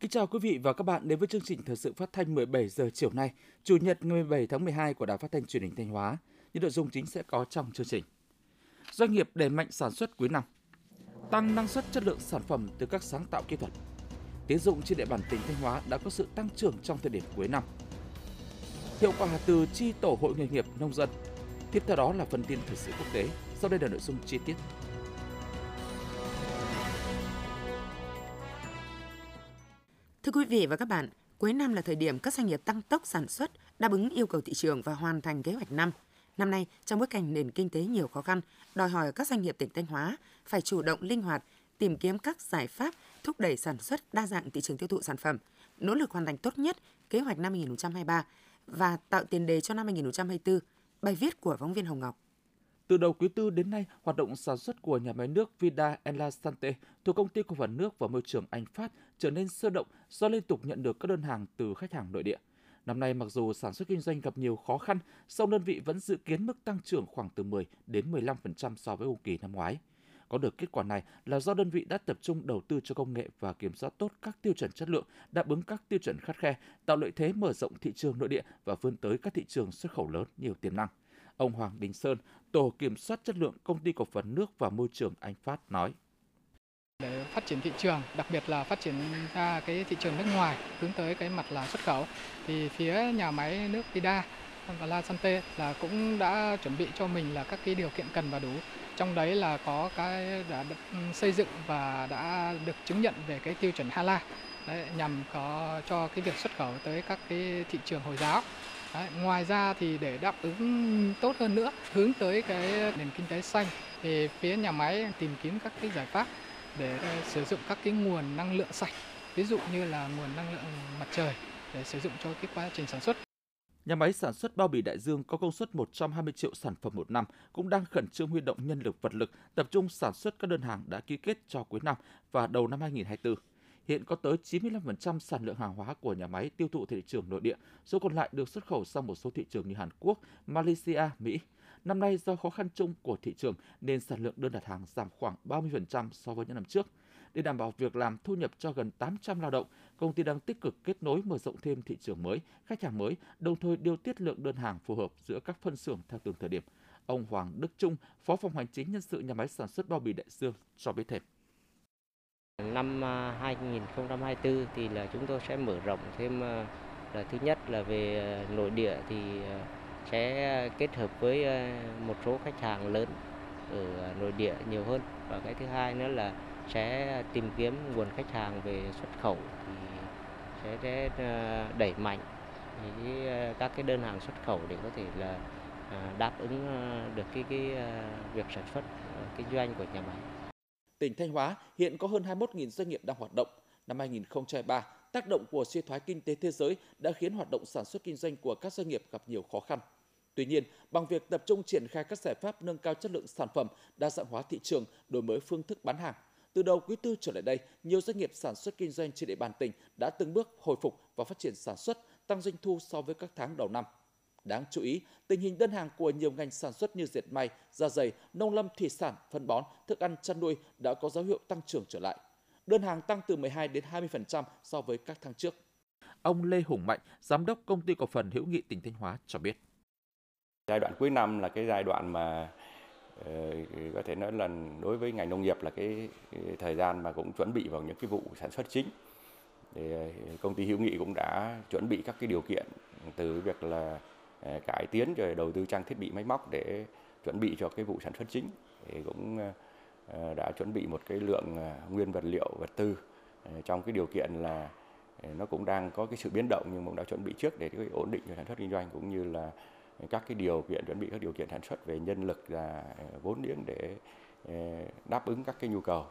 Kính chào quý vị và các bạn đến với chương trình thời sự phát thanh 17 giờ chiều nay, Chủ nhật ngày 17 tháng 12 của Đài Phát thanh Truyền hình Thanh Hóa. Những nội dung chính sẽ có trong chương trình. Doanh nghiệp đẩy mạnh sản xuất cuối năm, tăng năng suất chất lượng sản phẩm từ các sáng tạo kỹ thuật. Tiến dụng trên địa bàn tỉnh Thanh Hóa đã có sự tăng trưởng trong thời điểm cuối năm. Hiệu quả từ chi tổ hội nghề nghiệp nông dân. Tiếp theo đó là phần tin thời sự quốc tế. Sau đây là nội dung chi tiết. Thưa quý vị và các bạn, cuối năm là thời điểm các doanh nghiệp tăng tốc sản xuất, đáp ứng yêu cầu thị trường và hoàn thành kế hoạch năm. Năm nay, trong bối cảnh nền kinh tế nhiều khó khăn, đòi hỏi các doanh nghiệp tỉnh Thanh Hóa phải chủ động linh hoạt, tìm kiếm các giải pháp thúc đẩy sản xuất đa dạng thị trường tiêu thụ sản phẩm, nỗ lực hoàn thành tốt nhất kế hoạch năm 2023 và tạo tiền đề cho năm 2024. Bài viết của phóng viên Hồng Ngọc. Từ đầu quý tư đến nay, hoạt động sản xuất của nhà máy nước Vida Enlasante thuộc công ty cổ phần nước và môi trường Anh Phát trở nên sôi động do liên tục nhận được các đơn hàng từ khách hàng nội địa. Năm nay mặc dù sản xuất kinh doanh gặp nhiều khó khăn, song đơn vị vẫn dự kiến mức tăng trưởng khoảng từ 10 đến 15% so với cùng kỳ năm ngoái. Có được kết quả này là do đơn vị đã tập trung đầu tư cho công nghệ và kiểm soát tốt các tiêu chuẩn chất lượng, đáp ứng các tiêu chuẩn khắt khe, tạo lợi thế mở rộng thị trường nội địa và vươn tới các thị trường xuất khẩu lớn nhiều tiềm năng. Ông Hoàng Đình Sơn, Tổ Kiểm soát Chất lượng Công ty Cổ phần Nước và Môi trường Anh Phát nói. Để phát triển thị trường, đặc biệt là phát triển ra cái thị trường nước ngoài, hướng tới cái mặt là xuất khẩu, thì phía nhà máy nước Vida và La Sante là cũng đã chuẩn bị cho mình là các cái điều kiện cần và đủ. Trong đấy là có cái đã được xây dựng và đã được chứng nhận về cái tiêu chuẩn HALA đấy, nhằm có cho cái việc xuất khẩu tới các cái thị trường Hồi giáo. Đấy, ngoài ra thì để đáp ứng tốt hơn nữa hướng tới cái nền kinh tế xanh thì phía nhà máy tìm kiếm các cái giải pháp để ờ, sử dụng các cái nguồn năng lượng sạch ví dụ như là nguồn năng lượng mặt trời để sử dụng cho cái quá trình sản xuất. Nhà máy sản xuất bao bì Đại Dương có công suất 120 triệu sản phẩm một năm cũng đang khẩn trương huy động nhân lực vật lực tập trung sản xuất các đơn hàng đã ký kết cho cuối năm và đầu năm 2024. Hiện có tới 95% sản lượng hàng hóa của nhà máy tiêu thụ thị trường nội địa, số còn lại được xuất khẩu sang một số thị trường như Hàn Quốc, Malaysia, Mỹ. Năm nay do khó khăn chung của thị trường nên sản lượng đơn đặt hàng giảm khoảng 30% so với những năm trước. Để đảm bảo việc làm thu nhập cho gần 800 lao động, công ty đang tích cực kết nối mở rộng thêm thị trường mới, khách hàng mới, đồng thời điều tiết lượng đơn hàng phù hợp giữa các phân xưởng theo từng thời điểm. Ông Hoàng Đức Trung, Phó phòng hành chính nhân sự nhà máy sản xuất bao bì Đại Dương cho biết thêm. Năm à, 2024 thì là chúng tôi sẽ mở rộng thêm à, là thứ nhất là về à, nội địa thì sẽ kết hợp với một số khách hàng lớn ở nội địa nhiều hơn và cái thứ hai nữa là sẽ tìm kiếm nguồn khách hàng về xuất khẩu thì sẽ đẩy mạnh các cái đơn hàng xuất khẩu để có thể là đáp ứng được cái cái việc sản xuất kinh doanh của nhà máy. Tỉnh Thanh Hóa hiện có hơn 21.000 doanh nghiệp đang hoạt động. Năm 2023, tác động của suy thoái kinh tế thế giới đã khiến hoạt động sản xuất kinh doanh của các doanh nghiệp gặp nhiều khó khăn. Tuy nhiên, bằng việc tập trung triển khai các giải pháp nâng cao chất lượng sản phẩm, đa dạng hóa thị trường, đổi mới phương thức bán hàng, từ đầu quý tư trở lại đây, nhiều doanh nghiệp sản xuất kinh doanh trên địa bàn tỉnh đã từng bước hồi phục và phát triển sản xuất, tăng doanh thu so với các tháng đầu năm. Đáng chú ý, tình hình đơn hàng của nhiều ngành sản xuất như dệt may, da dày, nông lâm thủy sản, phân bón, thức ăn chăn nuôi đã có dấu hiệu tăng trưởng trở lại. Đơn hàng tăng từ 12 đến 20% so với các tháng trước. Ông Lê Hùng Mạnh, giám đốc công ty cổ phần Hữu Nghị tỉnh Thanh Hóa cho biết. Giai đoạn cuối năm là cái giai đoạn mà ờ, có thể nói là đối với ngành nông nghiệp là cái, thời gian mà cũng chuẩn bị vào những cái vụ sản xuất chính thì ờ, công ty hữu nghị cũng đã chuẩn bị các cái điều kiện từ việc là Ờ, cải tiến rồi đầu tư trang thiết bị máy móc để chuẩn bị cho cái vụ sản xuất chính thì cũng ờ, đã chuẩn bị một cái lượng ờ, nguyên vật liệu vật tư trong cái điều kiện là nó cũng đang có cái sự biến động nhưng cũng đã chuẩn bị trước để cái ổn định cho sản xuất kinh doanh cũng như là các cái điều kiện chuẩn bị các điều kiện sản xuất về nhân lực và vốn liếng để đáp ứng các cái nhu cầu.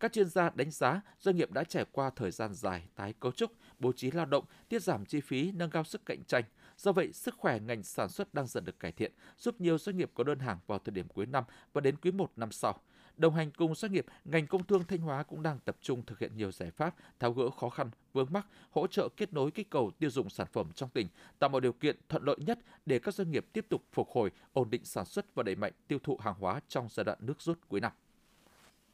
Các chuyên gia đánh giá doanh nghiệp đã trải qua thời gian dài tái cấu trúc, bố trí lao động, tiết giảm chi phí, nâng cao sức cạnh tranh. Do vậy, sức khỏe ngành sản xuất đang dần được cải thiện, giúp nhiều doanh nghiệp có đơn hàng vào thời điểm cuối năm và đến quý 1 năm sau. Đồng hành cùng doanh nghiệp, ngành công thương Thanh Hóa cũng đang tập trung thực hiện nhiều giải pháp tháo gỡ khó khăn, vướng mắc, hỗ trợ kết nối kích cầu tiêu dùng sản phẩm trong tỉnh, tạo mọi điều kiện thuận lợi nhất để các doanh nghiệp tiếp tục phục hồi, ổn định sản xuất và đẩy mạnh tiêu thụ hàng hóa trong giai đoạn nước rút cuối năm.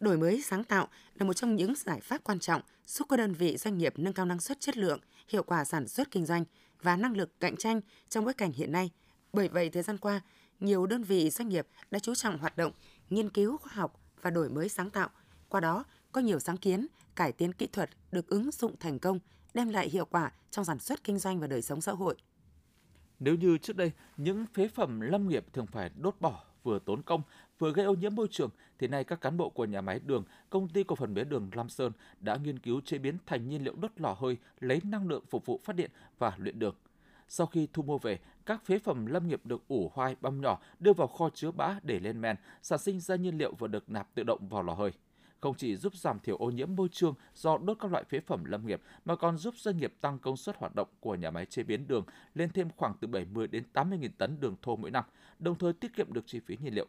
Đổi mới sáng tạo là một trong những giải pháp quan trọng giúp các đơn vị doanh nghiệp nâng cao năng suất chất lượng, hiệu quả sản xuất kinh doanh và năng lực cạnh tranh trong bối cảnh hiện nay. Bởi vậy, thời gian qua, nhiều đơn vị doanh nghiệp đã chú trọng hoạt động nghiên cứu khoa học và đổi mới sáng tạo. Qua đó, có nhiều sáng kiến, cải tiến kỹ thuật được ứng dụng thành công, đem lại hiệu quả trong sản xuất kinh doanh và đời sống xã hội. Nếu như trước đây, những phế phẩm lâm nghiệp thường phải đốt bỏ vừa tốn công, vừa gây ô nhiễm môi trường, thì nay các cán bộ của nhà máy đường, công ty cổ phần mía đường Lam Sơn đã nghiên cứu chế biến thành nhiên liệu đốt lò hơi, lấy năng lượng phục vụ phát điện và luyện đường. Sau khi thu mua về, các phế phẩm lâm nghiệp được ủ hoai băm nhỏ đưa vào kho chứa bã để lên men, sản sinh ra nhiên liệu và được nạp tự động vào lò hơi không chỉ giúp giảm thiểu ô nhiễm môi trường do đốt các loại phế phẩm lâm nghiệp mà còn giúp doanh nghiệp tăng công suất hoạt động của nhà máy chế biến đường lên thêm khoảng từ 70 đến 80 nghìn tấn đường thô mỗi năm, đồng thời tiết kiệm được chi phí nhiên liệu.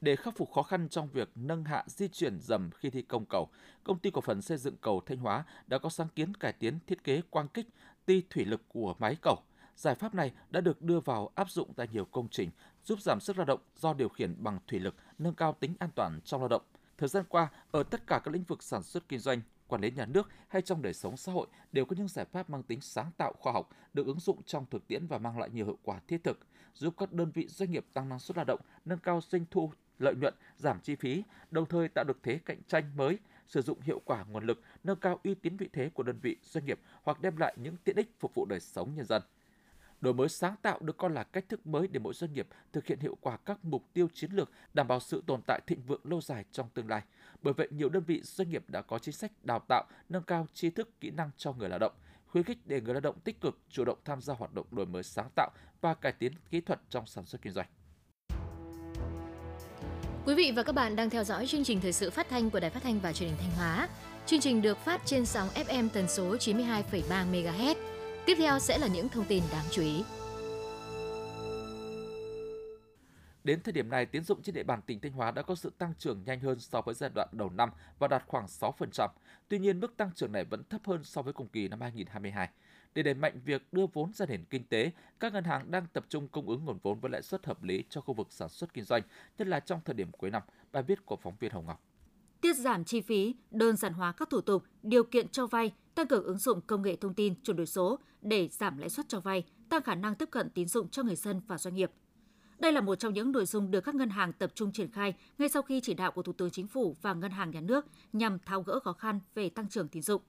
Để khắc phục khó khăn trong việc nâng hạ di chuyển dầm khi thi công cầu, công ty cổ phần xây dựng cầu Thanh Hóa đã có sáng kiến cải tiến thiết kế quang kích ti thủy lực của máy cầu. Giải pháp này đã được đưa vào áp dụng tại nhiều công trình, giúp giảm sức lao động do điều khiển bằng thủy lực, nâng cao tính an toàn trong lao động. Thời gian qua, ở tất cả các lĩnh vực sản xuất kinh doanh, quản lý nhà nước hay trong đời sống xã hội đều có những giải pháp mang tính sáng tạo khoa học được ứng dụng trong thực tiễn và mang lại nhiều hiệu quả thiết thực, giúp các đơn vị doanh nghiệp tăng năng suất lao động, nâng cao doanh thu, lợi nhuận, giảm chi phí, đồng thời tạo được thế cạnh tranh mới, sử dụng hiệu quả nguồn lực, nâng cao uy tín vị thế của đơn vị doanh nghiệp hoặc đem lại những tiện ích phục vụ đời sống nhân dân. Đổi mới sáng tạo được coi là cách thức mới để mỗi doanh nghiệp thực hiện hiệu quả các mục tiêu chiến lược, đảm bảo sự tồn tại thịnh vượng lâu dài trong tương lai. Bởi vậy, nhiều đơn vị doanh nghiệp đã có chính sách đào tạo, nâng cao tri thức, kỹ năng cho người lao động, khuyến khích để người lao động tích cực chủ động tham gia hoạt động đổi mới sáng tạo và cải tiến kỹ thuật trong sản xuất kinh doanh. Quý vị và các bạn đang theo dõi chương trình thời sự phát thanh của Đài Phát thanh và Truyền hình Thanh Hóa. Chương trình được phát trên sóng FM tần số 92,3 MHz Tiếp theo sẽ là những thông tin đáng chú ý. Đến thời điểm này, tiến dụng trên địa bàn tỉnh Thanh Hóa đã có sự tăng trưởng nhanh hơn so với giai đoạn đầu năm và đạt khoảng 6%. Tuy nhiên, mức tăng trưởng này vẫn thấp hơn so với cùng kỳ năm 2022. Để đẩy mạnh việc đưa vốn ra nền kinh tế, các ngân hàng đang tập trung cung ứng nguồn vốn với lãi suất hợp lý cho khu vực sản xuất kinh doanh, nhất là trong thời điểm cuối năm. Bài viết của phóng viên Hồng Ngọc tiết giảm chi phí, đơn giản hóa các thủ tục, điều kiện cho vay, tăng cường ứng dụng công nghệ thông tin chuyển đổi số để giảm lãi suất cho vay, tăng khả năng tiếp cận tín dụng cho người dân và doanh nghiệp. Đây là một trong những nội dung được các ngân hàng tập trung triển khai ngay sau khi chỉ đạo của Thủ tướng Chính phủ và Ngân hàng Nhà nước nhằm tháo gỡ khó khăn về tăng trưởng tín dụng.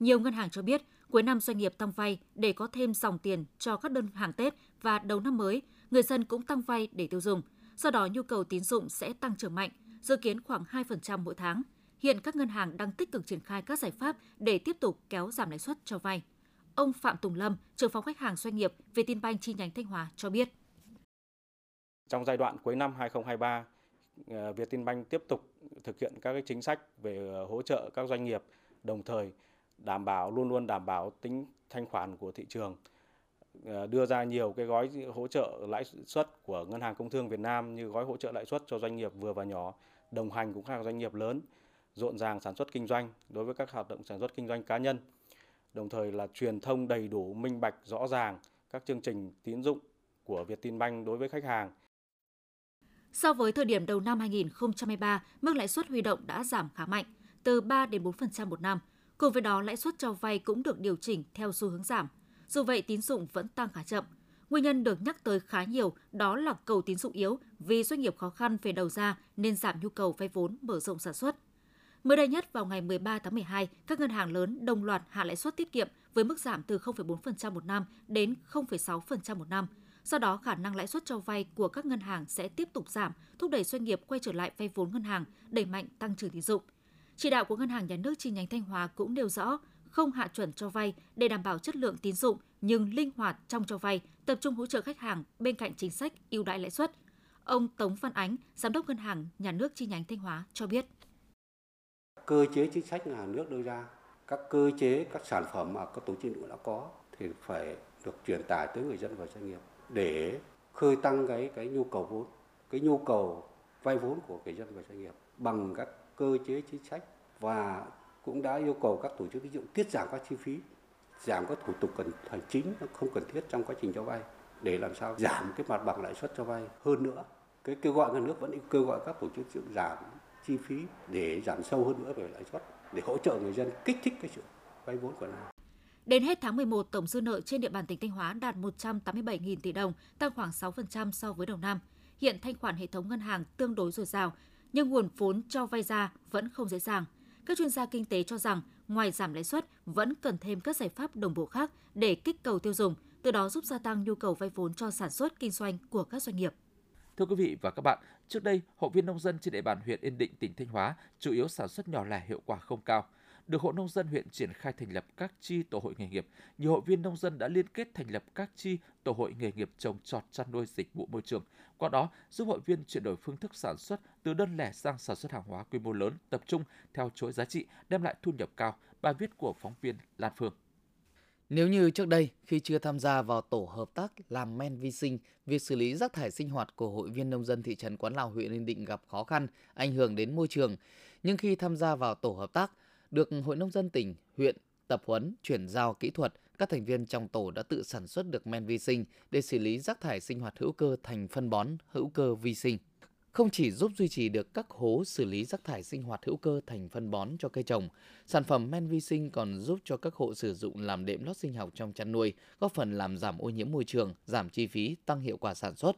Nhiều ngân hàng cho biết, cuối năm doanh nghiệp tăng vay để có thêm dòng tiền cho các đơn hàng Tết và đầu năm mới, người dân cũng tăng vay để tiêu dùng. Do đó, nhu cầu tín dụng sẽ tăng trưởng mạnh – dự kiến khoảng 2% mỗi tháng. Hiện các ngân hàng đang tích cực triển khai các giải pháp để tiếp tục kéo giảm lãi suất cho vay. Ông Phạm Tùng Lâm, trưởng phòng khách hàng doanh nghiệp Vietinbank chi nhánh Thanh Hóa cho biết. Trong giai đoạn cuối năm 2023, ờ, Vietinbank tiếp tục thực hiện các chính sách về ờ, hỗ trợ các doanh nghiệp, đồng thời đảm bảo luôn luôn đảm bảo tính thanh khoản của thị trường ờ, đưa ra nhiều cái gói hỗ trợ lãi suất của Ngân hàng Công thương Việt Nam như gói hỗ trợ lãi suất cho doanh nghiệp vừa và nhỏ đồng hành cùng các doanh nghiệp lớn rộn ràng sản xuất kinh doanh đối với các hoạt động sản xuất kinh doanh cá nhân đồng thời là truyền thông đầy đủ minh bạch rõ ràng các chương trình tín dụng của Vietinbank đối với khách hàng. So với thời điểm đầu năm 2023, mức lãi suất huy động đã giảm khá mạnh, từ 3 đến 4% một năm. Cùng với đó, lãi suất cho vay cũng được điều chỉnh theo xu hướng giảm. Dù vậy, tín dụng vẫn tăng khá chậm. Nguyên nhân được nhắc tới khá nhiều đó là cầu tín dụng yếu vì doanh nghiệp khó khăn về đầu ra nên giảm nhu cầu vay vốn mở rộng sản xuất. Mới đây nhất vào ngày 13 tháng 12, các ngân hàng lớn đồng loạt hạ lãi suất tiết kiệm với mức giảm từ 0,4% một năm đến 0,6% một năm. Do đó, khả năng lãi suất cho vay của các ngân hàng sẽ tiếp tục giảm, thúc đẩy doanh nghiệp quay trở lại vay vốn ngân hàng, đẩy mạnh tăng trưởng tín dụng. Chỉ đạo của Ngân hàng Nhà nước chi nhánh Thanh Hóa cũng nêu rõ, không hạ chuẩn cho vay để đảm bảo chất lượng tín dụng nhưng linh hoạt trong cho vay, tập trung hỗ trợ khách hàng bên cạnh chính sách ưu đãi lãi suất. Ông Tống Văn Ánh, Giám đốc Ngân hàng Nhà nước chi nhánh Thanh Hóa cho biết. Cơ chế chính sách nhà nước đưa ra, các cơ chế, các sản phẩm mà các tổ chức đã có thì phải được truyền tải tới người dân và doanh nghiệp để khơi tăng cái cái nhu cầu vốn, cái nhu cầu vay vốn của người dân và doanh nghiệp. bằng các cơ chế chính sách và cũng đã yêu cầu các tổ chức tín dụng tiết giảm các chi phí, giảm các thủ tục cần hành chính không cần thiết trong quá trình cho vay để làm sao giảm cái mặt bằng lãi suất cho vay hơn nữa. Cái kêu gọi ngân nước vẫn kêu gọi các tổ chức tín dụng giảm chi phí để giảm sâu hơn nữa về lãi suất để hỗ trợ người dân kích thích cái sự vay vốn của nó. Đến hết tháng 11, tổng dư nợ trên địa bàn tỉnh Thanh Hóa đạt 187.000 tỷ đồng, tăng khoảng 6% so với đầu năm. Hiện thanh khoản hệ thống ngân hàng tương đối dồi dào, nhưng nguồn vốn cho vay ra vẫn không dễ dàng. Các chuyên gia kinh tế cho rằng, ngoài giảm lãi suất, vẫn cần thêm các giải pháp đồng bộ khác để kích cầu tiêu dùng, từ đó giúp gia tăng nhu cầu vay vốn cho sản xuất kinh doanh của các doanh nghiệp. Thưa quý vị và các bạn, trước đây, hội viên nông dân trên địa bàn huyện Yên Định, tỉnh Thanh Hóa chủ yếu sản xuất nhỏ lẻ hiệu quả không cao. Được Hội Nông dân huyện triển khai thành lập các chi tổ hội nghề nghiệp, nhiều hội viên nông dân đã liên kết thành lập các chi tổ hội nghề nghiệp trồng trọt chăn nuôi dịch vụ môi trường. Qua đó, giúp hội viên chuyển đổi phương thức sản xuất từ đơn lẻ sang sản xuất hàng hóa quy mô lớn, tập trung theo chuỗi giá trị, đem lại thu nhập cao. Bài viết của phóng viên Lan Phương. Nếu như trước đây, khi chưa tham gia vào tổ hợp tác làm men vi sinh, việc xử lý rác thải sinh hoạt của hội viên nông dân thị trấn Quán Lào huyện Yên Định gặp khó khăn, ảnh hưởng đến môi trường. Nhưng khi tham gia vào tổ hợp tác, được Hội Nông dân tỉnh, huyện tập huấn, chuyển giao kỹ thuật, các thành viên trong tổ đã tự sản xuất được men vi sinh để xử lý rác thải sinh hoạt hữu cơ thành phân bón hữu cơ vi sinh. Không chỉ giúp duy trì được các hố xử lý rác thải sinh hoạt hữu cơ thành phân bón cho cây trồng, sản phẩm men vi sinh còn giúp cho các hộ sử dụng làm đệm lót sinh học trong chăn nuôi, góp phần làm giảm ô nhiễm môi trường, giảm chi phí, tăng hiệu quả sản xuất.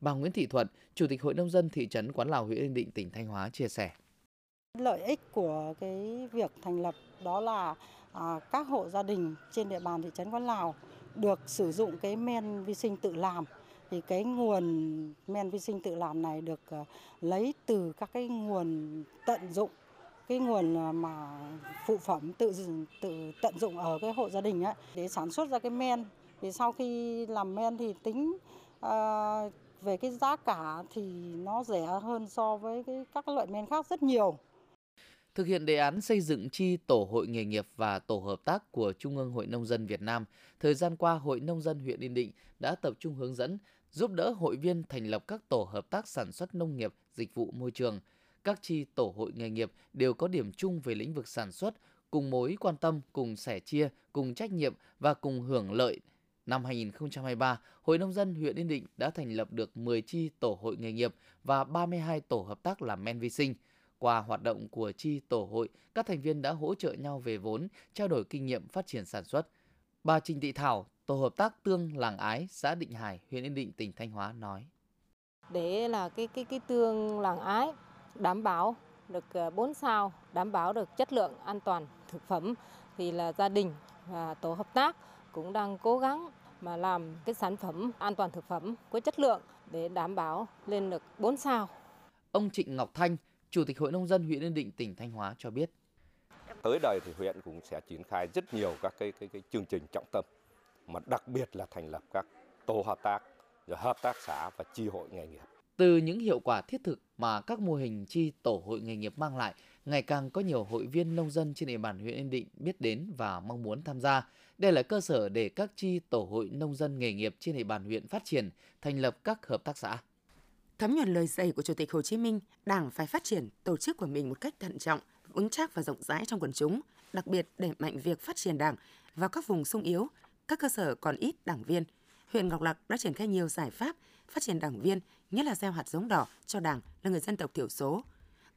Bà Nguyễn Thị Thuận, Chủ tịch Hội Nông dân thị trấn Quán Lào, huyện Yên Định, tỉnh Thanh Hóa chia sẻ. Lợi ích của cái việc thành lập đó là à, các hộ gia đình trên địa bàn thị trấn Quán Lào được sử dụng cái men vi sinh tự làm. Thì cái nguồn men vi sinh tự làm này được à, lấy từ các cái nguồn tận dụng cái nguồn ờ, mà phụ phẩm tự tự tận dụng ở cái hộ gia đình ấy để sản xuất ra cái men. Thì sau khi làm men thì tính à, về cái giá cả thì nó rẻ hơn so với cái các loại men khác rất nhiều. Thực hiện đề án xây dựng chi tổ hội nghề nghiệp và tổ hợp tác của Trung ương Hội Nông dân Việt Nam, thời gian qua Hội Nông dân huyện Yên Định đã tập trung hướng dẫn, giúp đỡ hội viên thành lập các tổ hợp tác sản xuất nông nghiệp, dịch vụ môi trường. Các chi tổ hội nghề nghiệp đều có điểm chung về lĩnh vực sản xuất, cùng mối quan tâm, cùng sẻ chia, cùng trách nhiệm và cùng hưởng lợi Năm 2023, Hội Nông dân huyện Yên Định đã thành lập được 10 chi tổ hội nghề nghiệp và 32 tổ hợp tác làm men vi sinh – qua hoạt động của chi tổ hội, các thành viên đã hỗ trợ nhau về vốn, trao đổi kinh nghiệm phát triển sản xuất. Bà Trình Thị Thảo, tổ hợp tác tương làng ái, xã Định Hải, huyện Yên Định, tỉnh Thanh Hóa nói: Để là cái cái cái tương làng ái đảm bảo được 4 ờ, sao, đảm bảo được chất lượng an toàn thực phẩm thì là gia đình và tổ hợp tác cũng đang cố gắng mà làm cái sản phẩm an toàn thực phẩm có chất lượng để đảm bảo lên được 4 sao. Ông Trịnh Ngọc Thanh, Chủ tịch Hội Nông dân huyện Yên Định, tỉnh Thanh Hóa cho biết. Tới đây thì huyện cũng sẽ triển khai rất nhiều các cái, cái, cái chương trình trọng tâm, mà đặc biệt là thành lập các tổ hợp tác, rồi hợp tác xã và chi hội nghề nghiệp. Từ những hiệu quả thiết thực mà các mô hình chi tổ hội nghề nghiệp mang lại, ngày càng có nhiều hội viên nông dân trên địa bàn huyện Yên Định biết đến và mong muốn tham gia. Đây là cơ sở để các chi tổ hội nông dân nghề nghiệp trên địa bàn huyện phát triển, thành lập các hợp tác xã. Thấm nhuần lời dạy của Chủ tịch Hồ Chí Minh, Đảng phải phát triển tổ chức của mình một cách thận trọng, vững chắc và rộng rãi trong quần chúng, đặc biệt đẩy mạnh việc phát triển Đảng vào các vùng sung yếu, các cơ sở còn ít đảng viên. Huyện Ngọc Lặc đã triển khai nhiều giải pháp phát triển đảng viên, nhất là gieo hạt giống đỏ cho Đảng là người dân tộc thiểu số.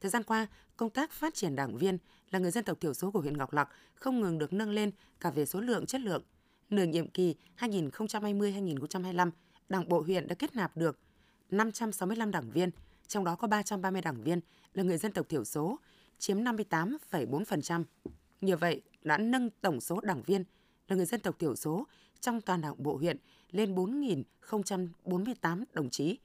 Thời gian qua, công tác phát triển đảng viên là người dân tộc thiểu số của huyện Ngọc Lặc không ngừng được nâng lên cả về số lượng chất lượng. Nửa nhiệm kỳ 2020-2025, Đảng bộ huyện đã kết nạp được 565 đảng viên, trong đó có 330 đảng viên là người dân tộc thiểu số, chiếm 58,4%. Như vậy, đã nâng tổng số đảng viên là người dân tộc thiểu số trong toàn đảng bộ huyện lên 4.048 đồng chí.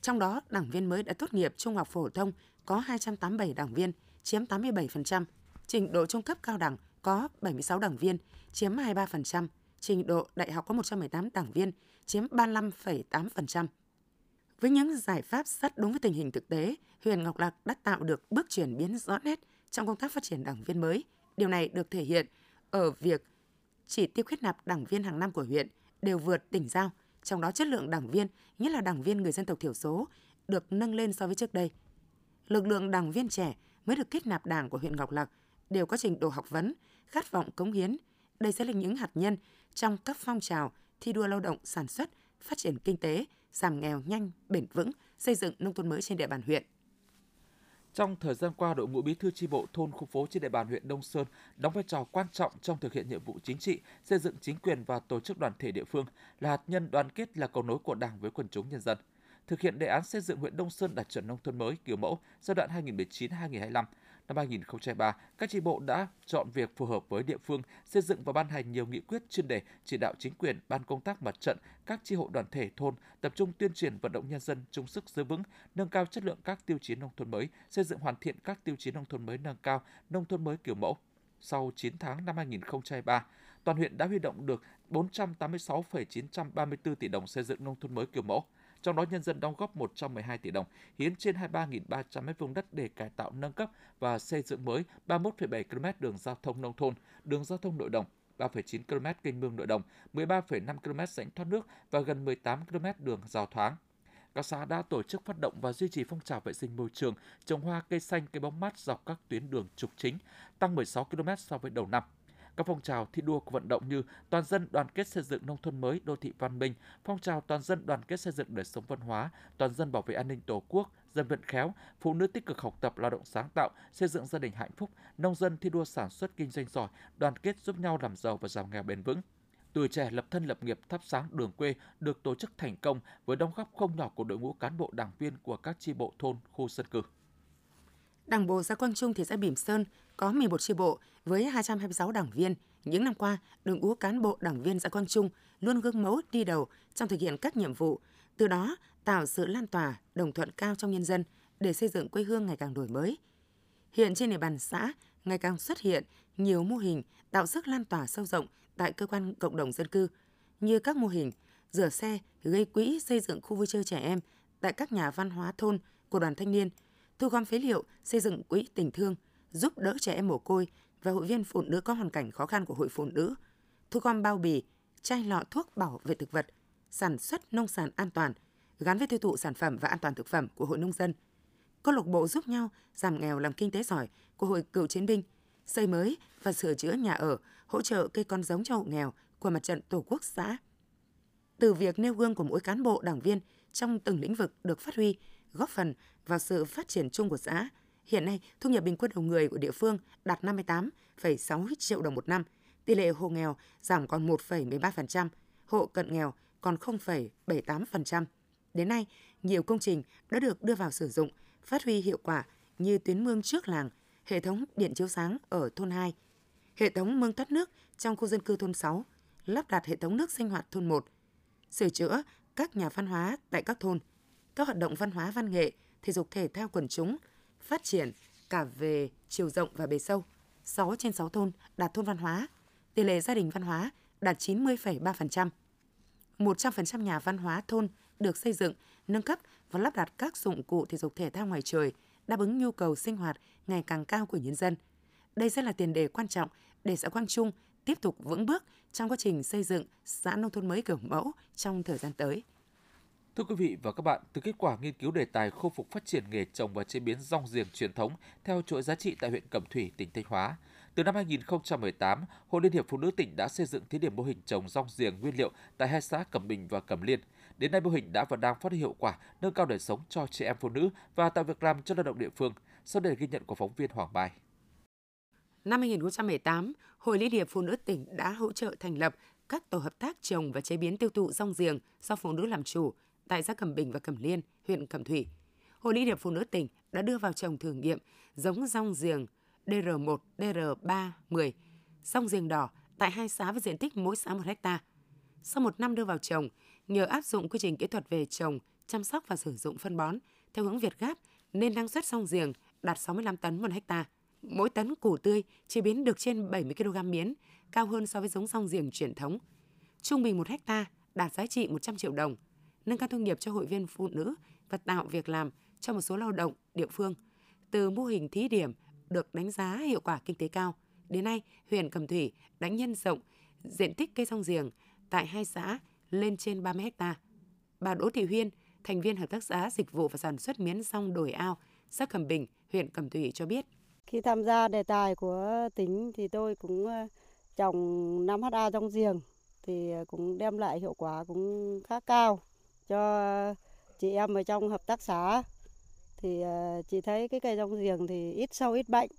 Trong đó, đảng viên mới đã tốt nghiệp trung học phổ thông có 287 đảng viên, chiếm 87%. Trình độ trung cấp cao đẳng có 76 đảng viên, chiếm 23%. Trình độ đại học có 118 đảng viên, chiếm 35,8%. Với những giải pháp sát đúng với tình hình thực tế, huyện Ngọc Lặc đã tạo được bước chuyển biến rõ nét trong công tác phát triển đảng viên mới. Điều này được thể hiện ở việc chỉ tiêu kết nạp đảng viên hàng năm của huyện đều vượt tỉnh giao, trong đó chất lượng đảng viên, nhất là đảng viên người dân tộc thiểu số, được nâng lên so với trước đây. lực lượng đảng viên trẻ mới được kết nạp đảng của huyện Ngọc Lặc đều có trình độ học vấn, khát vọng cống hiến. Đây sẽ là những hạt nhân trong các phong trào thi đua lao động sản xuất, phát triển kinh tế, giảm nghèo nhanh, bền vững, xây dựng nông thôn mới trên địa bàn huyện. Trong thời gian qua, đội ngũ bí thư chi bộ thôn khu phố trên địa bàn huyện Đông Sơn đóng vai trò quan trọng trong thực hiện nhiệm vụ chính trị, xây dựng chính quyền và tổ chức đoàn thể địa phương, là hạt nhân đoàn kết là cầu nối của Đảng với quần chúng nhân dân. Thực hiện đề án xây dựng huyện Đông Sơn đạt chuẩn nông thôn mới kiểu mẫu giai đoạn 2019-2025, năm 2003, các tri bộ đã chọn việc phù hợp với địa phương xây dựng và ban hành nhiều nghị quyết chuyên đề chỉ đạo chính quyền, ban công tác mặt trận, các tri hội đoàn thể thôn tập trung tuyên truyền vận động nhân dân chung sức giữ vững, nâng cao chất lượng các tiêu chí nông thôn mới, xây dựng hoàn thiện các tiêu chí nông thôn mới nâng cao, nông thôn mới kiểu mẫu. Sau 9 tháng năm 2023, toàn huyện đã huy động được 486,934 tỷ đồng xây dựng nông thôn mới kiểu mẫu trong đó nhân dân đóng góp 112 tỷ đồng, hiến trên 23.300 m2 đất để cải tạo nâng cấp và xây dựng mới 31,7 km đường giao thông nông thôn, đường giao thông nội đồng, 3,9 km kênh mương nội đồng, 13,5 km rãnh thoát nước và gần 18 km đường giao thoáng. Các xã đã tổ chức phát động và duy trì phong trào vệ sinh môi trường, trồng hoa cây xanh cây bóng mát dọc các tuyến đường trục chính, tăng 16 km so với đầu năm. Các phong trào thi đua của vận động như toàn dân đoàn kết xây dựng nông thôn mới, đô thị văn minh, phong trào toàn dân đoàn kết xây dựng đời sống văn hóa, toàn dân bảo vệ an ninh tổ quốc, dân vận khéo, phụ nữ tích cực học tập lao động sáng tạo, xây dựng gia đình hạnh phúc, nông dân thi đua sản xuất kinh doanh giỏi, đoàn kết giúp nhau làm giàu và giảm nghèo bền vững. Tuổi trẻ lập thân lập nghiệp thắp sáng đường quê được tổ chức thành công với đóng góp không nhỏ của đội ngũ cán bộ đảng viên của các chi bộ thôn, khu dân cư. Đảng bộ xã Quang Trung thị xã Bỉm Sơn có 11 chi bộ với 226 đảng viên. Những năm qua, đội ngũ cán bộ đảng viên xã Quang Trung luôn gương mẫu đi đầu trong thực hiện các nhiệm vụ, từ đó tạo sự lan tỏa, đồng thuận cao trong nhân dân để xây dựng quê hương ngày càng đổi mới. Hiện trên địa bàn xã ngày càng xuất hiện nhiều mô hình tạo sức lan tỏa sâu rộng tại cơ quan cộng đồng dân cư như các mô hình rửa xe, gây quỹ xây dựng khu vui chơi trẻ em tại các nhà văn hóa thôn của đoàn thanh niên, thu gom phế liệu, xây dựng quỹ tình thương, giúp đỡ trẻ em mồ côi và hội viên phụ nữ có hoàn cảnh khó khăn của hội phụ nữ, thu gom bao bì, chai lọ thuốc bảo vệ thực vật, sản xuất nông sản an toàn, gắn với tiêu thụ sản phẩm và an toàn thực phẩm của hội nông dân. Câu lạc bộ giúp nhau giảm nghèo làm kinh tế giỏi của hội cựu chiến binh, xây mới và sửa chữa nhà ở, hỗ trợ cây con giống cho hộ nghèo của mặt trận Tổ quốc xã. Từ việc nêu gương của mỗi cán bộ đảng viên trong từng lĩnh vực được phát huy, góp phần vào sự phát triển chung của xã. Hiện nay, thu nhập bình quân đầu người của địa phương đạt 58,6 triệu đồng một năm. Tỷ lệ hộ nghèo giảm còn 1,13%, hộ cận nghèo còn 0,78%. Đến nay, nhiều công trình đã được đưa vào sử dụng, phát huy hiệu quả như tuyến mương trước làng, hệ thống điện chiếu sáng ở thôn 2, hệ thống mương thoát nước trong khu dân cư thôn 6, lắp đặt hệ thống nước sinh hoạt thôn 1, sửa chữa các nhà văn hóa tại các thôn, các hoạt động văn hóa văn nghệ, thể dục thể thao quần chúng, phát triển cả về chiều rộng và bề sâu. 6 trên 6 thôn đạt thôn văn hóa, tỷ lệ gia đình văn hóa đạt 90,3%. 100% nhà văn hóa thôn được xây dựng, nâng cấp và lắp đặt các dụng cụ thể dục thể thao ngoài trời, đáp ứng nhu cầu sinh hoạt ngày càng cao của nhân dân. Đây sẽ là tiền đề quan trọng để xã Quang Trung tiếp tục vững bước trong quá trình xây dựng xã nông thôn mới kiểu mẫu trong thời gian tới. Thưa quý vị và các bạn, từ kết quả nghiên cứu đề tài khôi phục phát triển nghề trồng và chế biến rong giềng truyền thống theo chuỗi giá trị tại huyện Cẩm Thủy, tỉnh Thanh Hóa, từ năm 2018, Hội Liên hiệp Phụ nữ tỉnh đã xây dựng thí điểm mô hình trồng rong giềng nguyên liệu tại hai xã Cẩm Bình và Cẩm Liên. Đến nay mô hình đã và đang phát huy hiệu quả, nâng cao đời sống cho trẻ em phụ nữ và tạo việc làm cho lao động địa phương. Sau đây là ghi nhận của phóng viên Hoàng Bài. Năm 2018, Hội Liên hiệp Phụ nữ tỉnh đã hỗ trợ thành lập các tổ hợp tác trồng và chế biến tiêu thụ rong giềng do phụ nữ làm chủ tại xã Cẩm Bình và Cẩm Liên, huyện Cẩm Thủy. Hội Liên hiệp Phụ nữ tỉnh đã đưa vào trồng thử nghiệm giống rong giềng DR1, DR3, 10, rong giềng đỏ tại hai xã với diện tích mỗi xã 1 hecta. Sau một năm đưa vào trồng, nhờ áp dụng quy trình kỹ thuật về trồng, chăm sóc và sử dụng phân bón theo hướng Việt Gáp nên năng suất rong giềng đạt 65 tấn một hecta. Mỗi tấn củ tươi chế biến được trên 70 kg miến, cao hơn so với giống rong giềng truyền thống. Trung bình một hecta đạt giá trị 100 triệu đồng, nâng cao thu nhập cho hội viên phụ nữ và tạo việc làm cho một số lao động địa phương. Từ mô hình thí điểm được đánh giá hiệu quả kinh tế cao, đến nay huyện Cẩm Thủy đã nhân rộng diện tích cây rong giềng tại hai xã lên trên 30 ha. Bà Đỗ Thị Huyên, thành viên hợp tác xã dịch vụ và sản xuất miến rong đồi ao xã Cẩm Bình, huyện Cẩm Thủy cho biết. Khi tham gia đề tài của tỉnh thì tôi cũng ờ, trồng 5 ha rong giềng thì cũng đem lại hiệu quả cũng khá cao cho chị em ở trong hợp tác xã. Thì ờ, chị thấy cái cây rong giềng thì ít sâu ít bệnh.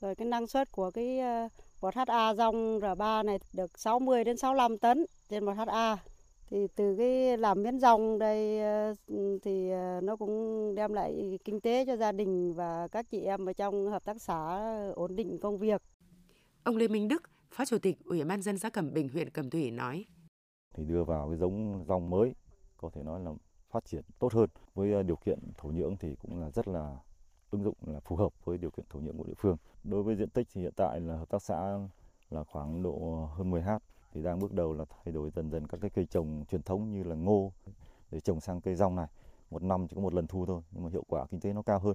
Rồi cái năng suất của cái ờ, một ha rong R3 này được 60 đến 65 tấn trên một ha thì từ cái làm miến rong đây ờ, thì nó cũng đem lại kinh tế cho gia đình và các chị em ở trong hợp tác xã ổn định công việc. Ông Lê Minh Đức, Phó Chủ tịch Ủy ban dân xã Cẩm Bình, huyện Cẩm Thủy nói: thì đưa vào cái giống rong mới có thể nói là phát triển tốt hơn với à, điều kiện thổ nhưỡng thì cũng là rất là ứng dụng là phù hợp với điều kiện thổ nhưỡng của địa phương. Đối với diện tích thì hiện tại là hợp tác xã là khoảng độ hơn 10 ha thì đang bước đầu là thay đổi dần dần các cái cây trồng truyền thống như là ngô để trồng sang cây rong này. Một năm chỉ có một lần thu thôi nhưng mà hiệu quả kinh tế nó cao hơn.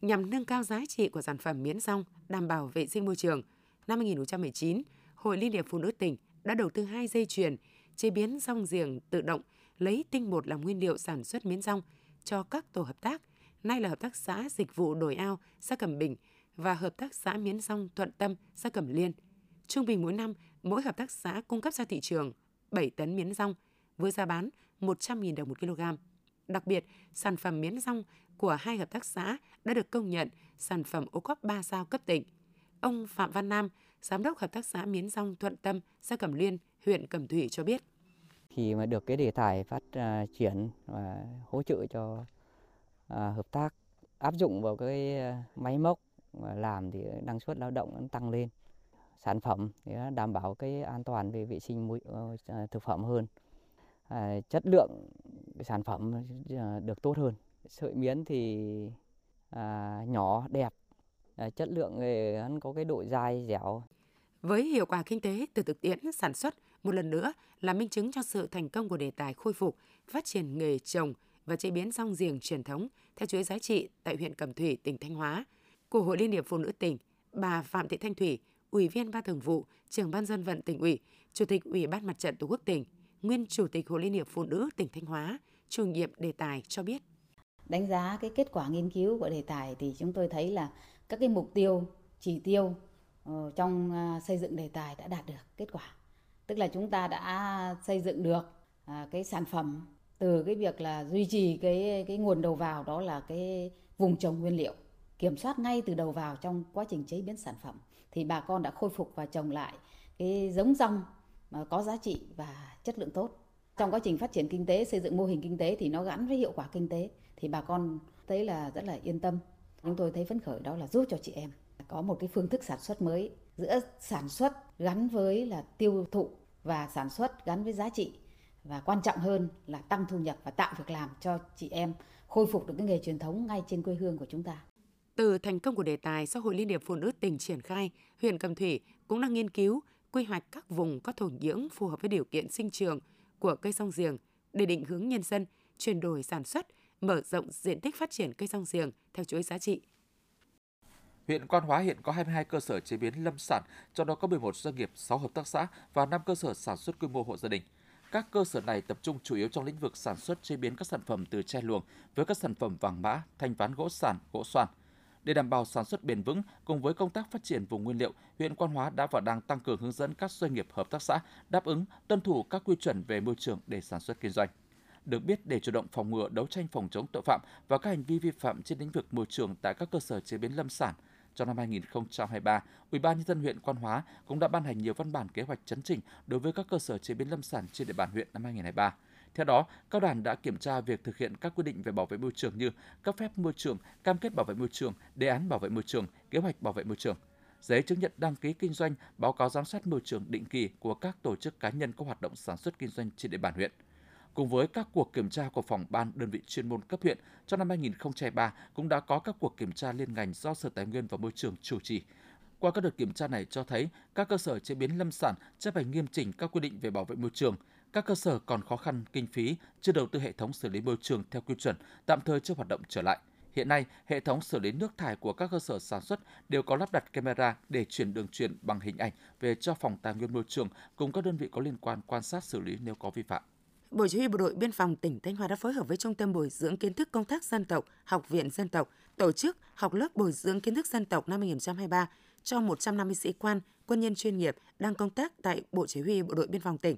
Nhằm nâng cao giá trị của sản phẩm miến rong, đảm bảo vệ sinh môi trường, năm 2019, Hội Liên hiệp Phụ nữ tỉnh đã đầu tư hai dây chuyền chế biến rong giềng tự động lấy tinh bột làm nguyên liệu sản xuất miến rong cho các tổ hợp tác, nay là Hợp tác xã Dịch vụ Đồi Ao, xã Cẩm Bình và Hợp tác xã Miến Rong Thuận Tâm, xã Cẩm Liên. Trung bình mỗi năm, mỗi hợp tác xã cung cấp ra thị trường 7 tấn miến rong với giá bán 100.000 đồng một kg. Đặc biệt, sản phẩm miến rong của hai hợp tác xã đã được công nhận sản phẩm ô cốp 3 sao cấp tỉnh. Ông Phạm Văn Nam, Giám đốc Hợp tác xã Miến Rong Thuận Tâm, xã Cẩm Liên, huyện Cẩm Thủy cho biết khi mà được cái đề tài phát uh, triển và hỗ trợ cho uh, hợp tác áp dụng vào cái à, máy móc và làm thì năng suất lao động nó tăng lên. Sản phẩm thì đảm bảo cái an toàn về vệ sinh môi uh, thực phẩm hơn. À, chất lượng sản phẩm được tốt hơn. Sợi miến thì à, nhỏ đẹp. À, chất lượng thì nó có cái độ dai dẻo với hiệu quả kinh tế từ thực tiễn sản xuất một lần nữa là minh chứng cho sự thành công của đề tài khôi phục, phát triển nghề trồng và chế biến rong giềng truyền thống theo chuỗi giá trị tại huyện Cẩm Thủy, tỉnh Thanh Hóa. Của Hội Liên hiệp Phụ nữ tỉnh, bà Phạm Thị Thanh Thủy, Ủy viên Ban Thường vụ, Trưởng ban dân vận tỉnh ủy, Chủ tịch Ủy ban Mặt trận Tổ quốc tỉnh, nguyên Chủ tịch Hội Liên hiệp Phụ nữ tỉnh Thanh Hóa, chủ nhiệm đề tài cho biết. Đánh giá cái kết quả nghiên cứu của đề tài thì chúng tôi thấy là các cái mục tiêu, chỉ tiêu Ờ, trong à, xây dựng đề tài đã đạt được kết quả. Tức là chúng ta đã xây dựng được à, cái sản phẩm từ cái việc là duy trì cái cái nguồn đầu vào đó là cái vùng trồng nguyên liệu, kiểm soát ngay từ đầu vào trong quá trình chế biến sản phẩm. Thì bà con đã khôi phục và trồng lại cái giống rong mà có giá trị và chất lượng tốt. Trong quá trình phát triển kinh tế, xây dựng mô hình kinh tế thì nó gắn với hiệu quả kinh tế. Thì bà con thấy là rất là yên tâm. Chúng tôi thấy phấn khởi đó là giúp cho chị em có một cái phương thức sản xuất mới giữa sản xuất gắn với là tiêu thụ và sản xuất gắn với giá trị và quan trọng hơn là tăng thu nhập và tạo việc làm cho chị em khôi phục được cái nghề truyền thống ngay trên quê hương của chúng ta. Từ thành công của đề tài xã hội Liên hiệp Phụ nữ tỉnh triển khai, huyện Cẩm Thủy cũng đang nghiên cứu quy hoạch các vùng có thổ nhưỡng phù hợp với điều kiện sinh trường của cây song giềng để định hướng nhân dân chuyển đổi sản xuất, mở rộng diện tích phát triển cây song giềng theo chuỗi giá trị Huyện Quan Hóa hiện có 22 cơ sở chế biến lâm sản, trong đó có 11 doanh nghiệp, 6 hợp tác xã và 5 cơ sở sản xuất quy mô hộ gia đình. Các cơ sở này tập trung chủ yếu trong lĩnh vực sản xuất chế biến các sản phẩm từ tre luồng với các sản phẩm vàng mã, thanh ván gỗ sản, gỗ xoan. Để đảm bảo sản xuất bền vững cùng với công tác phát triển vùng nguyên liệu, huyện Quan Hóa đã và đang tăng cường hướng dẫn các doanh nghiệp hợp tác xã đáp ứng tuân thủ các quy chuẩn về môi trường để sản xuất kinh doanh. Được biết, để chủ động phòng ngừa đấu tranh phòng chống tội phạm và các hành vi vi phạm trên lĩnh vực môi trường tại các cơ sở chế biến lâm sản, trong năm 2023, Ủy ban nhân dân huyện Quan Hóa cũng đã ban hành nhiều văn bản kế hoạch chấn chỉnh đối với các cơ sở chế biến lâm sản trên địa bàn huyện năm 2023. Theo đó, các đoàn đã kiểm tra việc thực hiện các quy định về bảo vệ môi trường như cấp phép môi trường, cam kết bảo vệ môi trường, đề án bảo vệ môi trường, kế hoạch bảo vệ môi trường, giấy chứng nhận đăng ký kinh doanh, báo cáo giám sát môi trường định kỳ của các tổ chức cá nhân có hoạt động sản xuất kinh doanh trên địa bàn huyện. Cùng với các cuộc kiểm tra của phòng ban đơn vị chuyên môn cấp huyện, trong năm 2023 cũng đã có các cuộc kiểm tra liên ngành do Sở Tài nguyên và Môi trường chủ trì. Qua các đợt kiểm tra này cho thấy các cơ sở chế biến lâm sản chấp hành nghiêm chỉnh các quy định về bảo vệ môi trường, các cơ sở còn khó khăn kinh phí, chưa đầu tư hệ thống xử lý môi trường theo quy chuẩn, tạm thời chưa hoạt động trở lại. Hiện nay, hệ thống xử lý nước thải của các cơ sở sản xuất đều có lắp đặt camera để chuyển đường truyền bằng hình ảnh về cho phòng tài nguyên môi trường cùng các đơn vị có liên quan quan sát xử lý nếu có vi phạm. Bộ Chỉ huy Bộ đội Biên phòng tỉnh Thanh Hóa đã phối hợp với Trung tâm Bồi dưỡng Kiến thức Công tác Dân tộc, Học viện Dân tộc tổ chức học lớp bồi dưỡng kiến thức dân tộc năm 2023 cho 150 sĩ quan, quân nhân chuyên nghiệp đang công tác tại Bộ Chỉ huy Bộ đội Biên phòng tỉnh.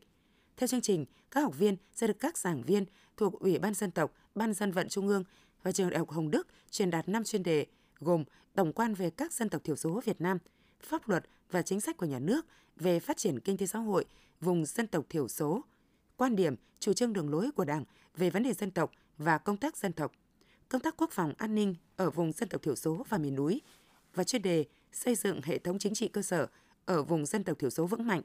Theo chương trình, các học viên sẽ được các giảng viên thuộc Ủy ban Dân tộc, Ban dân vận Trung ương và Trường Đại học Hồng Đức truyền đạt 5 chuyên đề gồm tổng quan về các dân tộc thiểu số Việt Nam, pháp luật và chính sách của nhà nước về phát triển kinh tế xã hội vùng dân tộc thiểu số, quan điểm, chủ trương đường lối của Đảng về vấn đề dân tộc và công tác dân tộc, công tác quốc phòng an ninh ở vùng dân tộc thiểu số và miền núi và chuyên đề xây dựng hệ thống chính trị cơ sở ở vùng dân tộc thiểu số vững mạnh.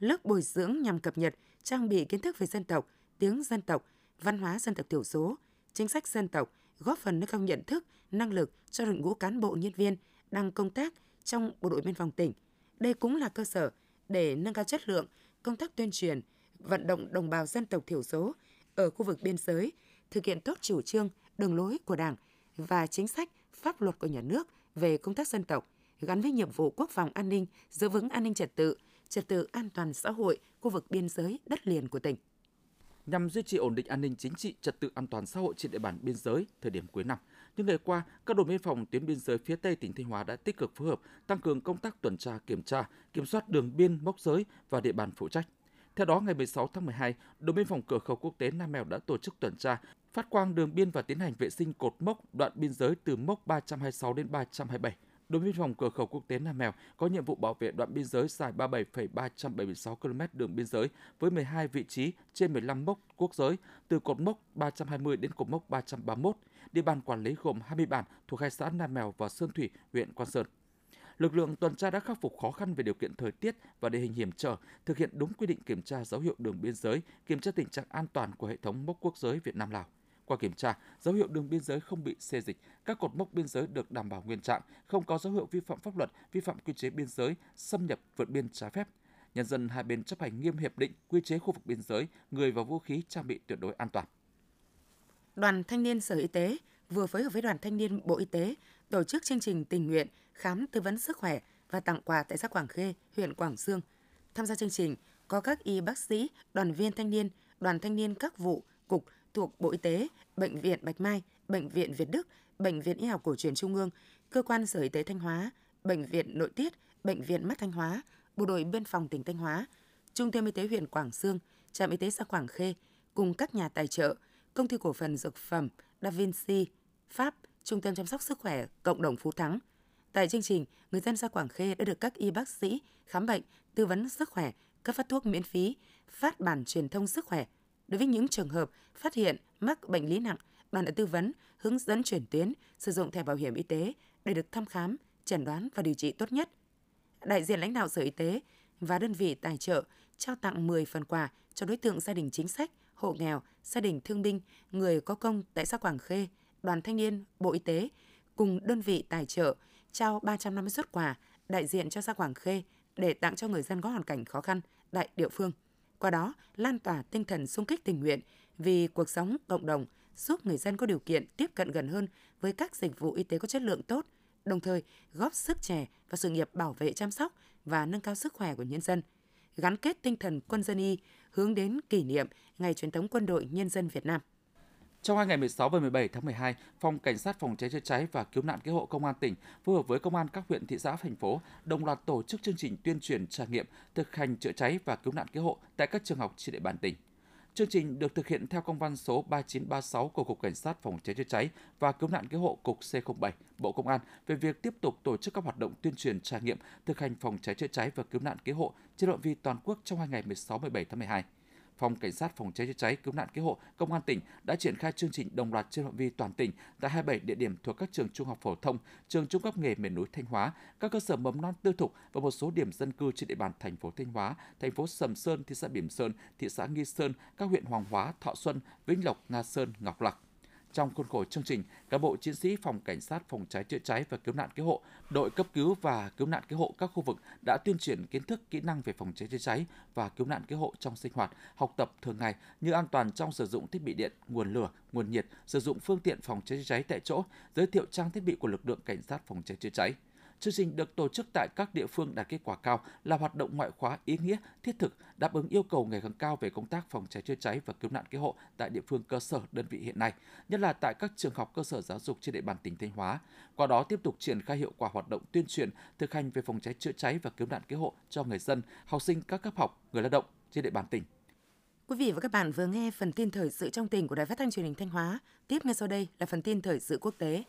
Lớp bồi dưỡng nhằm cập nhật, trang bị kiến thức về dân tộc, tiếng dân tộc, văn hóa dân tộc thiểu số, chính sách dân tộc, góp phần nâng cao nhận thức, năng lực cho đội ngũ cán bộ nhân viên đang công tác trong bộ đội biên phòng tỉnh. Đây cũng là cơ sở để nâng cao chất lượng công tác tuyên truyền, vận động đồng bào dân tộc thiểu số ở khu vực biên giới thực hiện tốt chủ trương, đường lối của Đảng và chính sách, pháp luật của nhà nước về công tác dân tộc gắn với nhiệm vụ quốc phòng an ninh, giữ vững an ninh trật tự, trật tự an toàn xã hội khu vực biên giới đất liền của tỉnh. Nhằm duy trì ổn định an ninh chính trị, trật tự an toàn xã hội trên địa bàn biên giới thời điểm cuối năm, những ngày qua, các đồn biên phòng tuyến biên giới phía Tây tỉnh Thanh Hóa đã tích cực phối hợp tăng cường công tác tuần tra, kiểm tra, kiểm soát đường biên, mốc giới và địa bàn phụ trách. Theo đó, ngày 16 tháng 12, đồn biên phòng cửa khẩu quốc tế Nam Mèo đã tổ chức tuần tra, phát quang đường biên và tiến hành vệ sinh cột mốc đoạn biên giới từ mốc 326 đến 327. Đồn biên phòng cửa khẩu quốc tế Nam Mèo có nhiệm vụ bảo vệ đoạn biên giới dài 37,376 km đường biên giới với 12 vị trí trên 15 mốc quốc giới từ cột mốc 320 đến cột mốc 331. Địa bàn quản lý gồm 20 bản thuộc hai xã Nam Mèo và Sơn Thủy, huyện Quan Sơn. Lực lượng tuần tra đã khắc phục khó khăn về điều kiện thời tiết và địa hình hiểm trở, thực hiện đúng quy định kiểm tra dấu hiệu đường biên giới, kiểm tra tình trạng an toàn của hệ thống mốc quốc giới Việt Nam Lào. Qua kiểm tra, dấu hiệu đường biên giới không bị xê dịch, các cột mốc biên giới được đảm bảo nguyên trạng, không có dấu hiệu vi phạm pháp luật, vi phạm quy chế biên giới, xâm nhập vượt biên trái phép. Nhân dân hai bên chấp hành nghiêm hiệp định, quy chế khu vực biên giới, người và vũ khí trang bị tuyệt đối an toàn. Đoàn Thanh niên Sở Y tế vừa phối hợp với Đoàn Thanh niên Bộ Y tế tổ chức chương trình tình nguyện khám tư vấn sức khỏe và tặng quà tại xã Quảng Khê, huyện Quảng Sương. Tham gia chương trình có các y bác sĩ, đoàn viên thanh niên, đoàn thanh niên các vụ, cục thuộc Bộ Y tế, Bệnh viện Bạch Mai, Bệnh viện Việt Đức, Bệnh viện Y học cổ truyền Trung ương, Cơ quan Sở Y tế Thanh Hóa, Bệnh viện Nội tiết, Bệnh viện Mắt Thanh Hóa, Bộ đội Biên phòng tỉnh Thanh Hóa, Trung tâm Y tế huyện Quảng Sương, Trạm Y tế xã Quảng Khê cùng các nhà tài trợ, Công ty cổ phần dược phẩm Da Vinci, Pháp, Trung tâm chăm sóc sức khỏe cộng đồng Phú Thắng. Tại chương trình, người dân xã Quảng Khê đã được các y bác sĩ khám bệnh, tư vấn sức khỏe, cấp phát thuốc miễn phí, phát bản truyền thông sức khỏe. Đối với những trường hợp phát hiện mắc bệnh lý nặng, bạn đã tư vấn, hướng dẫn chuyển tuyến, sử dụng thẻ bảo hiểm y tế để được thăm khám, chẩn đoán và điều trị tốt nhất. Đại diện lãnh đạo Sở Y tế và đơn vị tài trợ trao tặng 10 phần quà cho đối tượng gia đình chính sách, hộ nghèo, gia đình thương binh, người có công tại xã Quảng Khê, Đoàn Thanh niên, Bộ Y tế cùng đơn vị tài trợ trao 350 xuất quà đại diện cho xã Quảng Khê để tặng cho người dân có hoàn cảnh khó khăn tại địa phương. Qua đó, lan tỏa tinh thần sung kích tình nguyện vì cuộc sống cộng đồng, giúp người dân có điều kiện tiếp cận gần hơn với các dịch vụ y tế có chất lượng tốt, đồng thời góp sức trẻ vào sự nghiệp bảo vệ chăm sóc và nâng cao sức khỏe của nhân dân, gắn kết tinh thần quân dân y hướng đến kỷ niệm Ngày truyền thống quân đội nhân dân Việt Nam. Trong hai ngày 16 và 17 tháng 12, Phòng Cảnh sát Phòng cháy chữa cháy và Cứu nạn Cứu hộ Công an tỉnh phối hợp với Công an các huyện, thị xã, thành phố đồng loạt tổ chức chương trình tuyên truyền trải nghiệm thực hành chữa cháy và cứu nạn cứu hộ tại các trường học trên địa bàn tỉnh. Chương trình được thực hiện theo công văn số 3936 của Cục Cảnh sát Phòng cháy chữa cháy và Cứu nạn Cứu hộ Cục C07 Bộ Công an về việc tiếp tục tổ chức các hoạt động tuyên truyền trải nghiệm thực hành phòng cháy chữa cháy và cứu nạn cứu hộ trên phạm vi toàn quốc trong hai ngày 16 17 tháng 12. Phòng Cảnh sát Phòng cháy chữa cháy Cứu nạn Cứu hộ Công an tỉnh đã triển khai chương trình đồng loạt trên phạm vi toàn tỉnh tại 27 địa điểm thuộc các trường trung học phổ thông, trường trung cấp nghề miền núi Thanh Hóa, các cơ sở mầm non tư thục và một số điểm dân cư trên địa bàn thành phố Thanh Hóa, thành phố Sầm Sơn, thị xã Bỉm Sơn, thị xã Nghi Sơn, các huyện Hoàng Hóa, Thọ Xuân, Vĩnh Lộc, Nga Sơn, Ngọc Lặc. Trong khuôn khổ chương trình, cán bộ chiến sĩ phòng cảnh sát phòng cháy chữa cháy và cứu nạn cứu hộ, đội cấp cứu và cứu nạn cứu hộ các khu vực đã tuyên truyền kiến thức, kỹ năng về phòng cháy chữa cháy và cứu nạn cứu hộ trong sinh hoạt, học tập thường ngày như an toàn trong sử dụng thiết bị điện, nguồn lửa, nguồn nhiệt, sử dụng phương tiện phòng cháy chữa cháy tại chỗ, giới thiệu trang thiết bị của lực lượng cảnh sát phòng cháy chữa cháy. Chương trình được tổ chức tại các địa phương đạt kết quả cao là hoạt động ngoại khóa ý nghĩa, thiết thực, đáp ứng yêu cầu ngày càng cao về công tác phòng cháy chữa cháy và cứu nạn cứu hộ tại địa phương cơ sở đơn vị hiện nay, nhất là tại các trường học cơ sở giáo dục trên địa bàn tỉnh Thanh Hóa. Qua đó tiếp tục triển khai hiệu quả hoạt động tuyên truyền, thực hành về phòng cháy chữa cháy và cứu nạn cứu hộ cho người dân, học sinh các cấp học, người lao động trên địa bàn tỉnh. Quý vị và các bạn vừa nghe phần tin thời sự trong tỉnh của Đài Phát thanh Truyền hình Thanh Hóa. Tiếp ngay sau đây là phần tin thời sự quốc tế.